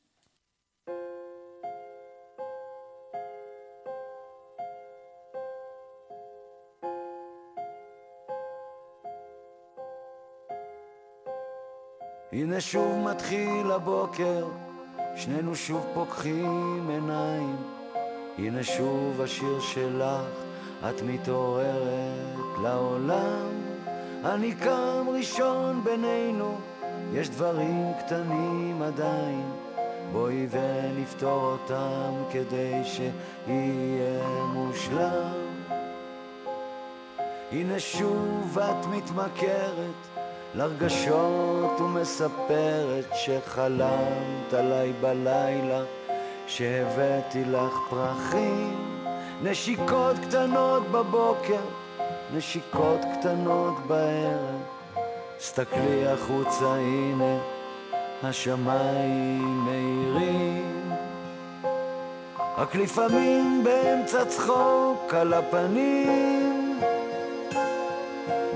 הנה שוב מתחיל הבוקר, שנינו שוב פוקחים עיניים. הנה שוב השיר שלך, את מתעוררת לעולם. אני קם ראשון בינינו, יש דברים קטנים עדיין. בואי ונפתור אותם כדי שיהיה מושלם. הנה שוב את מתמכרת לרגשות ומספרת שחלמת עליי בלילה שהבאתי לך פרחים נשיקות קטנות בבוקר, נשיקות קטנות בערב. סתכלי החוצה הנה השמיים מאירים. רק לפעמים באמצע צחוק על הפנים.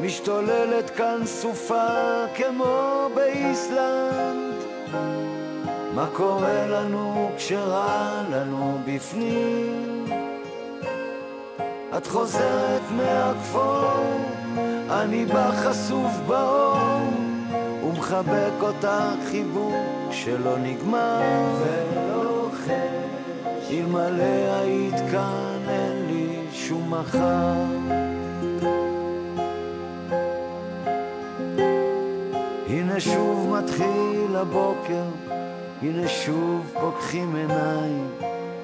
משתוללת כאן סופה כמו באיסלנד מה קורה לנו כשרע לנו בפנים? את חוזרת מהכפור, אני בא חשוף באור ומחבק אותך חיבוק שלא נגמר. ולא חש אלמלא היית כאן אין לי שום מחר. הנה שוב מתחיל הבוקר, הנה שוב פוקחים עיניים.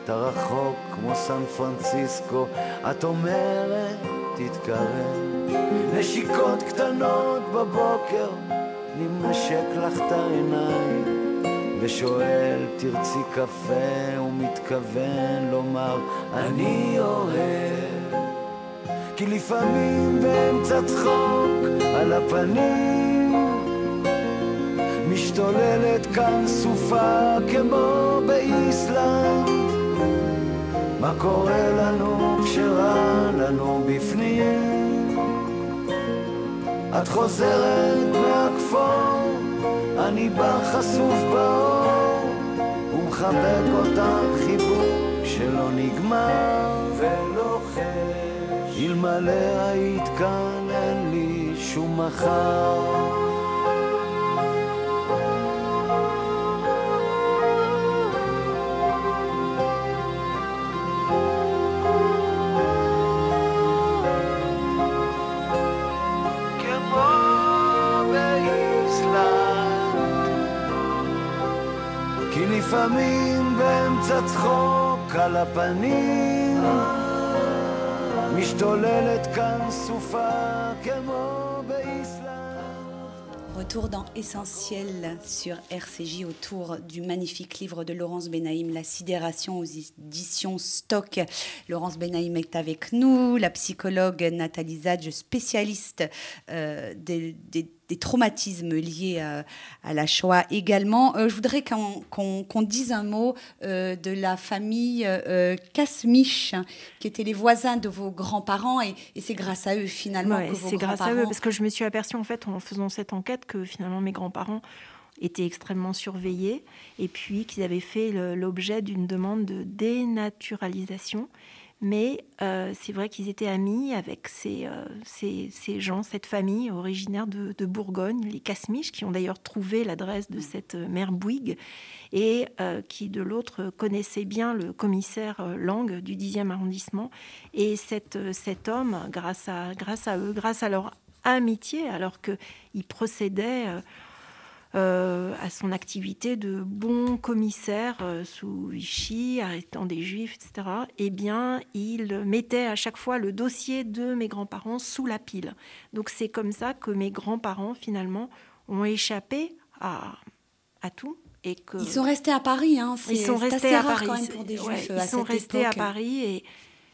אתה רחוק כמו סן פרנסיסקו, את אומרת תתקרב. נשיקות קטנות בבוקר, אני מנשק לך את העיניים. ושואל תרצי קפה, ומתכוון לומר אני אוהב. כי לפעמים באמצע צחוק על הפנים משתוללת כאן סופה כמו באיסלנד. מה קורה לנו כשרע לנו בפנים? את חוזרת מהכפור, אני בא חשוף באור ומחבק אותך חיבוק שלא נגמר ולוחש אלמלא היית כאן אין לי שום מחר לפעמים באמצע צחוק על הפנים משתוללת כאן סופה כמו Retour dans Essentiel sur RCJ autour du magnifique livre de Laurence Benaïm, La sidération aux éditions Stock. Laurence Benaïm est avec nous, la psychologue Nathalie Zadge, spécialiste euh, des, traumatismes liés à, la Shoah également. Euh, je voudrais qu'on dise un mot euh, de la famille Kasmich, qui étaient les voisins de vos grands-parents, et, c'est grâce à eux finalement que vos C'est grâce à eux, parce que je me suis aperçue en fait en faisant cette enquête que finalement mes grands-parents étaient extrêmement surveillés et puis qu'ils avaient fait l'objet d'une demande de dénaturalisation. Mais euh, c'est vrai qu'ils étaient amis avec euh, ces, ces, gens, cette famille originaire de, Bourgogne, les Casmiches, qui ont d'ailleurs trouvé l'adresse de cette mère Bouygues et euh, qui, de l'autre, connaissaient bien le commissaire Lang du 10e arrondissement. Et cet homme, grâce à, grâce à eux, grâce à leur amitié, alors qu'il procédait euh, euh, à son activité de bon commissaire euh, sous Vichy, arrêtant des juifs, etc., eh bien, il mettait à chaque fois le dossier de mes grands-parents sous la pile. Donc c'est comme ça que mes grands-parents, finalement, ont échappé à, à tout. Et que... Ils sont restés à Paris, hein. Ils sont restés à Paris. pour des juifs ils sont restés à Paris et,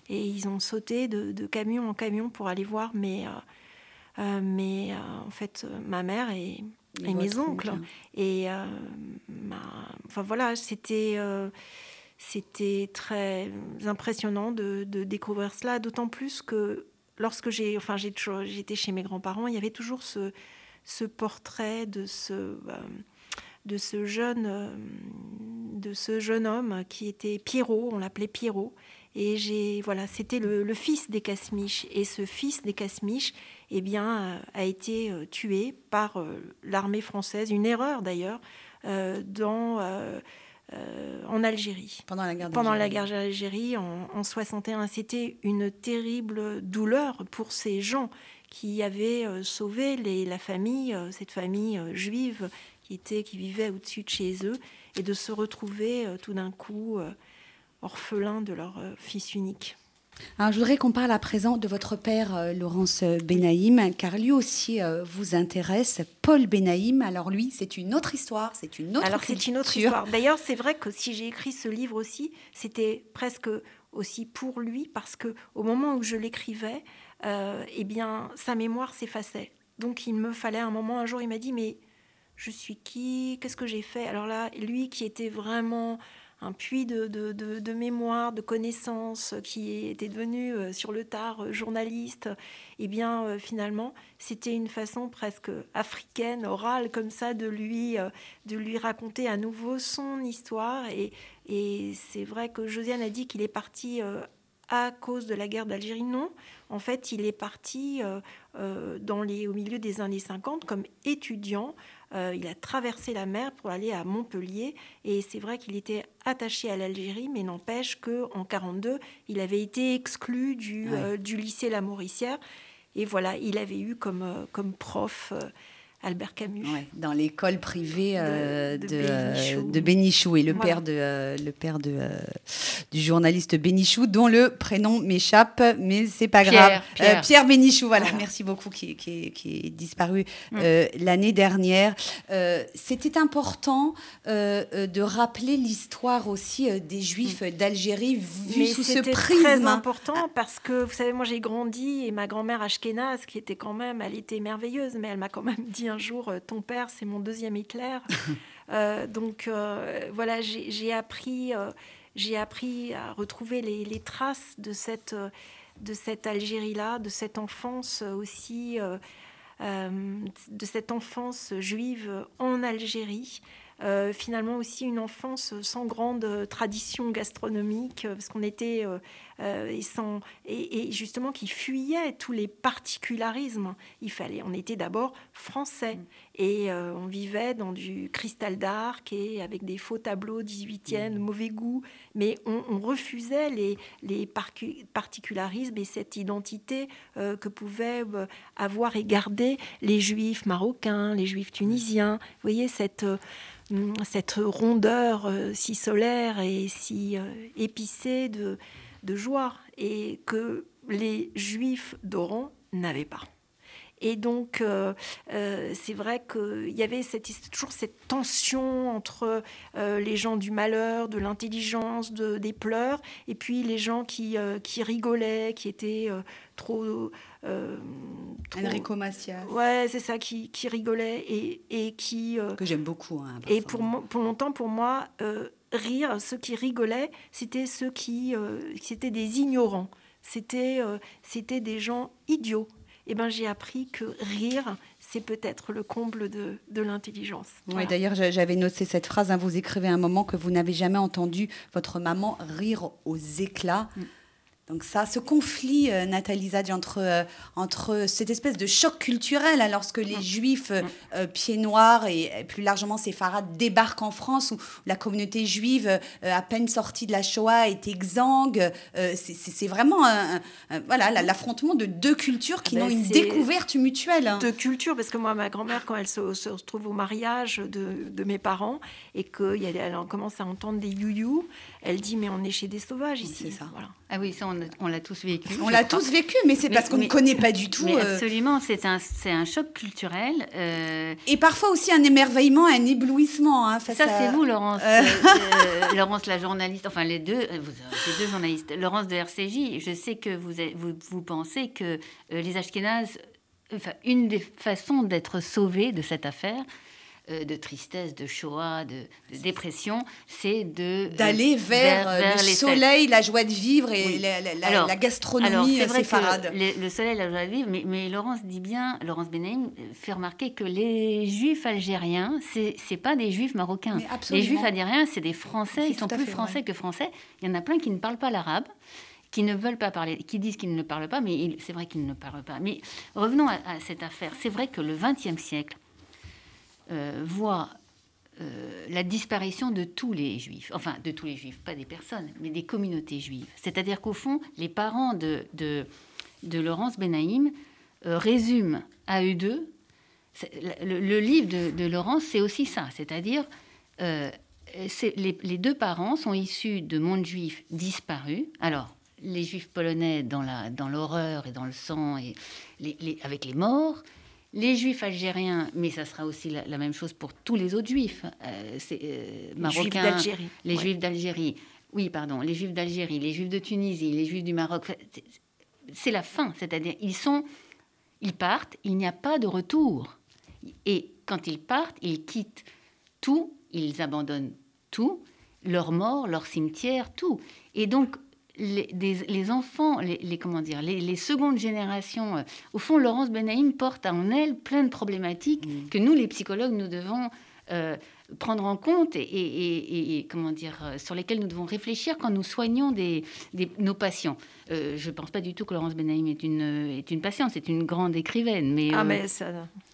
et, ils ont sauté de, de, camion en camion pour aller voir mes, euh, mais euh, en fait, euh, ma mère et, mes oncles. Et enfin voilà, c'était c'était très impressionnant de, découvrir cela, d'autant plus que lorsque j'ai, enfin, j'étais chez mes grands-parents, il y avait toujours ce, ce portrait de ce, euh, de ce jeune, euh, de ce jeune homme qui était Pierrot, on l'appelait Pierrot. Et j'ai, voilà, c'était le, fils des Casmiches. Et ce fils des Casmiches, eh bien, a été tué par l'armée française, une erreur d'ailleurs, dans euh, en Algérie. Pendant la guerre d'Algérie. Pendant la guerre d'Algérie en, en 61. C'était une terrible douleur pour ces gens qui avaient euh, sauvé les, la famille, euh, cette famille juive qui, était, qui vivait au-dessus de chez eux, et de se retrouver tout d'un coup orphelins de leur fils unique. Alors, je voudrais qu'on parle à présent de votre père, euh, Laurence Benaïm, car lui aussi euh, vous intéresse. Paul Benaïm, alors lui, c'est une autre histoire, c'est une autre Alors, c'est une autre histoire. D'ailleurs, c'est vrai que si j'ai écrit ce livre aussi, c'était presque aussi pour lui, parce que au moment où je l'écrivais, euh, eh bien, sa mémoire s'effaçait. Donc, il me fallait un moment, un jour, il m'a dit, mais je suis qui? Qu'est-ce que j'ai fait? Alors là, lui qui était vraiment un puits de, mémoire, de connaissances, qui était devenu euh, sur le tard euh, journaliste, et eh bien euh, finalement, c'était une façon presque africaine, orale, comme ça, de lui, de lui raconter à nouveau son histoire. Et, et c'est vrai que Josiane a dit qu'il est parti à cause de la guerre d'Algérie. Non, en fait, il est parti dans les, au milieu des années 50 comme étudiant euh, il a traversé la mer pour aller à Montpellier. Et c'est vrai qu'il était attaché à l'Algérie, mais n'empêche qu'en 42, il avait été exclu du, euh, du lycée La Mauricière. Et voilà, il avait eu comme, euh, comme prof Albert Camus. dans l'école privée euh, de, Bénichou. et le père, de, euh, le père de, euh, du journaliste Bénichou, dont le prénom m'échappe, mais c'est pas grave. Pierre, Bénichou, voilà, merci beaucoup, qui, qui, est disparu mm. l'année dernière. C'était important de rappeler l'histoire aussi des Juifs mm. d'Algérie vu sous ce prisme. très important parce que, vous savez, moi j'ai grandi et ma grand-mère Ashkenaz, qui était quand même, elle était merveilleuse, mais elle m'a quand même dit un jour, euh, ton père, c'est mon deuxième Hitler. Euh, donc euh, voilà, j'ai appris, j'ai appris à retrouver les, traces de cette, de cette Algérie-là, de cette enfance aussi, de cette enfance juive en Algérie. Euh, finalement aussi une enfance sans grande tradition gastronomique, parce qu'on était euh, et, sans, et, justement qui fuyait tous les particularismes. Il fallait, on était d'abord français mm. et euh, on vivait dans du cristal d'arc et avec des faux tableaux 18e, de mm. mauvais goût, mais on, refusait les, les particularismes et cette identité que pouvaient avoir et garder les juifs marocains, les juifs tunisiens. Vous voyez cette cette rondeur euh, si solaire et si euh, épicée de, de joie et que les juifs d'Oran n'avaient pas. Et donc, euh, c'est vrai qu'il y avait cette, toujours cette tension entre les gens du malheur, de l'intelligence, de, des pleurs, et puis les gens qui, qui rigolaient, qui étaient trop euh, Enrico Macias. Ouais, c'est ça, qui, qui, rigolait et, et qui... Euh, que j'aime beaucoup. Hein, et pour, pour longtemps, pour moi, euh, rire, ceux qui rigolaient, c'était ceux qui... c'était des ignorants. C'était c'était des gens idiots. Eh ben j'ai appris que rire, c'est peut-être le comble de, de l'intelligence. Oui, d'ailleurs, j'avais noté cette phrase. Hein, vous écrivez un moment que vous n'avez jamais entendu votre maman rire aux éclats. Mm. Donc ça, ce conflit, euh, Nathalie Zadji, entre, euh, entre cette espèce de choc culturel, hein, lorsque les mm. Juifs euh, mm. pieds noirs et, plus largement séfarades débarquent en France, où la communauté juive, à peine sortie de la Shoah, est exsangue. c'est vraiment voilà l'affrontement de deux cultures qui ah ben, ont une découverte mutuelle. Hein. Deux cultures, parce que moi, ma grand-mère, quand elle se, se, retrouve au mariage de, de mes parents et qu'elle commence à entendre des you-you, elle dit mais on est chez des sauvages ici. C'est ça. Voilà. Ah oui, ça on, l'a tous vécu. On l'a tous vécu, mais c'est parce qu'on ne connaît pas du tout. Euh, absolument, c'est un, un choc culturel. Euh, Et parfois aussi un émerveillement, un éblouissement. Hein, ça, c'est vous, Laurence. Euh. Laurence, la journaliste, enfin les deux, les deux journalistes. Laurence de RCJ, je sais que vous, vous, vous pensez que les Ashkénazes, enfin, une des façons d'être sauvés de cette affaire, euh, de tristesse, de Shoah, de, de dépression, c'est de d'aller vers, vers, le soleil, la joie de vivre et Oui. la, la- la- Alors- la Alors, gastronomie euh, vrai séfarade. le, le soleil, la joie de vivre, mais, mais Laurence dit bien, Laurence Benaïm fait remarquer que les juifs algériens, c'est c'est pas des juifs marocains. Les juifs algériens, c'est des français, ils sont plus français vrai. que français. Il y en a plein qui ne parlent pas l'arabe, qui ne veulent pas parler, qui disent qu'ils ne parlent pas, mais c'est vrai qu'ils ne parlent pas. Mais revenons à, à cette affaire. C'est vrai que le XXe siècle euh, voit euh, la disparition de tous les juifs, enfin de tous les juifs, pas des personnes, mais des communautés juives. C'est-à-dire qu'au fond, les parents de, de, Laurence Benaïm euh, résument à eux deux, le, livre de, Laurence, c'est aussi ça, c'est-à-dire euh, les, les deux parents sont issus de mondes juifs disparus. Alors, les juifs polonais dans la- dans l'horreur et dans le sang, et les- avec les morts. Les juifs algériens, mais ça sera aussi la, la même chose pour tous les autres juifs, euh, euh, Les marocains, Juifs d'Algérie. les Ouais. juifs d'Algérie, oui, pardon, les juifs d'Algérie, les juifs de Tunisie, les juifs du Maroc. C'est la fin, c'est-à-dire ils sont, ils partent, il n'y a pas de retour. Et quand ils partent, ils quittent tout, ils abandonnent tout, leur mort, leur cimetière, tout. Et donc les, des- les enfants, les, les- comment dire, les, les secondes générations, euh, au fond, Laurence Benaïm porte en elle plein de problématiques que nous, les psychologues, nous devons euh, prendre en compte et, et- et- et, comment dire, euh, sur lesquels nous devons réfléchir quand nous soignons des, des- nos patients. Euh, je ne pense pas du tout que Laurence Benaïm est une, est une patiente, c'est une grande écrivaine. Mais, Ah, mais ça.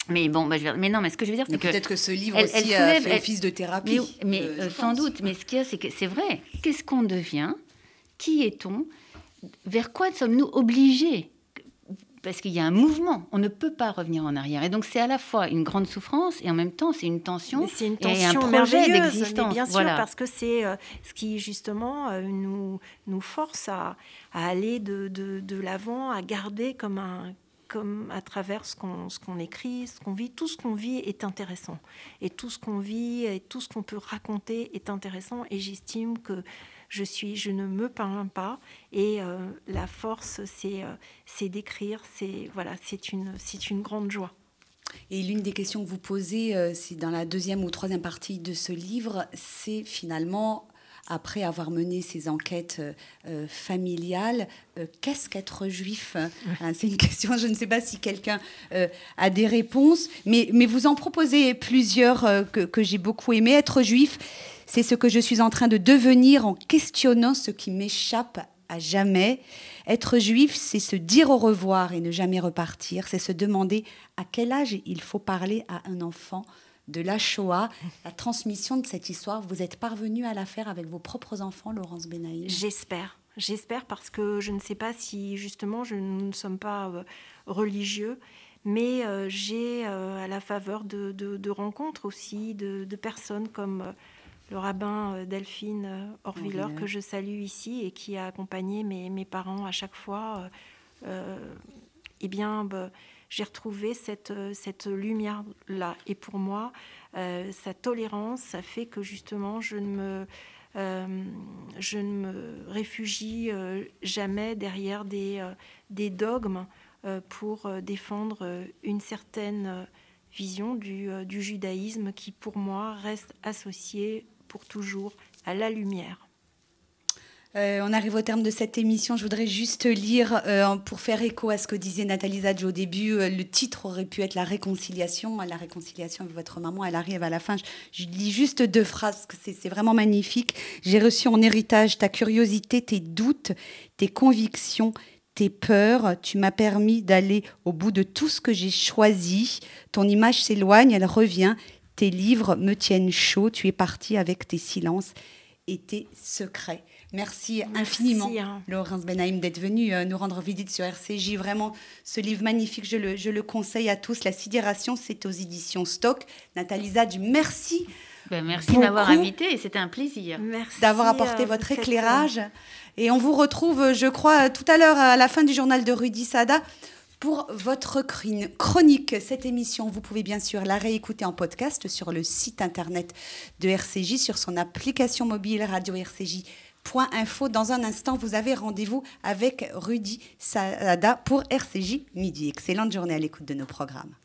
mais bon, bah, je vais- mais non, mais ce que je veux dire, c'est que Peut-être que ce livre elle- aussi elle a soulève- fait elle- office de thérapie. mais, sans pense. doute, mais ce qu'il y a, c'est que c'est vrai. Qu'est-ce qu'on devient Qui est-on Vers quoi sommes-nous obligés? Parce qu'il y a un mouvement, on ne peut pas revenir en arrière. Et donc c'est à la fois une grande souffrance et en même temps c'est une tension. C'est une et un tension projet d'existence. bien sûr, Voilà. parce que c'est euh, ce qui justement euh, nous, nous force à, à aller de, de, de l'avant, à garder comme un comme à travers ce qu'on ce qu'on écrit, ce qu'on vit, tout ce qu'on vit est intéressant. Et tout ce qu'on vit et tout ce qu'on peut raconter est intéressant. Et j'estime que je suis, je ne me plains pas. Et euh, la force, c'est euh, c'est d'écrire. C'est voilà, c'est une c'est une grande joie. Et l'une des questions que vous posez, euh, c'est dans la deuxième ou troisième partie de ce livre, c'est finalement, après avoir mené ces enquêtes euh, euh, familiales, euh, qu'est-ce qu'être juif? Hein, C'est une question, je ne sais pas si quelqu'un euh, a des réponses, mais, mais vous en proposez plusieurs euh, que, que j'ai beaucoup aimé. Être juif, c'est ce que je suis en train de devenir en questionnant ce qui m'échappe à jamais. Être juif, c'est se dire au revoir et ne jamais repartir. C'est se demander à quel âge il faut parler à un enfant de la Shoah, la transmission de cette histoire. Vous êtes parvenu à la faire avec vos propres enfants, Laurence Benaïm? J'espère. J'espère parce que je ne sais pas si justement je, nous ne sommes pas euh, religieux, mais euh, j'ai euh, à la faveur de, rencontres aussi de, personnes comme le rabbin euh, Delphine euh, Orviller Orviller. que je salue ici et qui a accompagné mes, mes parents à chaque fois. euh, euh, eh bien, bah, j'ai retrouvé cette, euh, cette lumière-là. Et pour moi, euh, sa tolérance, ça fait que justement, je ne me, euh, je ne me réfugie euh, jamais derrière des, euh, des dogmes euh, pour euh, défendre euh, une certaine euh, vision du, euh, du judaïsme qui, pour moi, reste associée pour toujours à la lumière. Euh, on arrive au terme de cette émission. Je voudrais juste lire, euh, pour faire écho à ce que disait Nathalie Zadj au début, euh, le titre aurait pu être La réconciliation. La réconciliation avec votre maman, elle arrive à la fin. Je, je lis juste deux phrases, parce que c'est vraiment magnifique. J'ai reçu en héritage ta curiosité, tes doutes, tes convictions, tes peurs. Tu m'as permis d'aller au bout de tout ce que j'ai choisi. Ton image s'éloigne, elle revient. Tes livres me tiennent chaud. Tu es parti avec tes silences et tes secrets. Merci, infiniment, hein. Laurence Benaïm, d'être venue euh, nous rendre visite sur RCJ. Vraiment, ce livre magnifique, je le, je le conseille à tous. La sidération, c'est aux éditions Stock. Nathalie Zadj, merci Ben, merci de m'avoir beaucoup. invité, c'était un plaisir. Merci d'avoir apporté euh, votre pour cette, éclairage. Et on vous retrouve, euh, je crois, tout à l'heure à la fin du journal de Rudy Sada pour votre chronique. Cette émission, vous pouvez bien sûr la réécouter en podcast sur le site internet de RCJ, sur son application mobile radio RCJ.info. Dans un instant, vous avez rendez-vous avec Rudy Sada pour RCJ Midi. Excellente journée à l'écoute de nos programmes.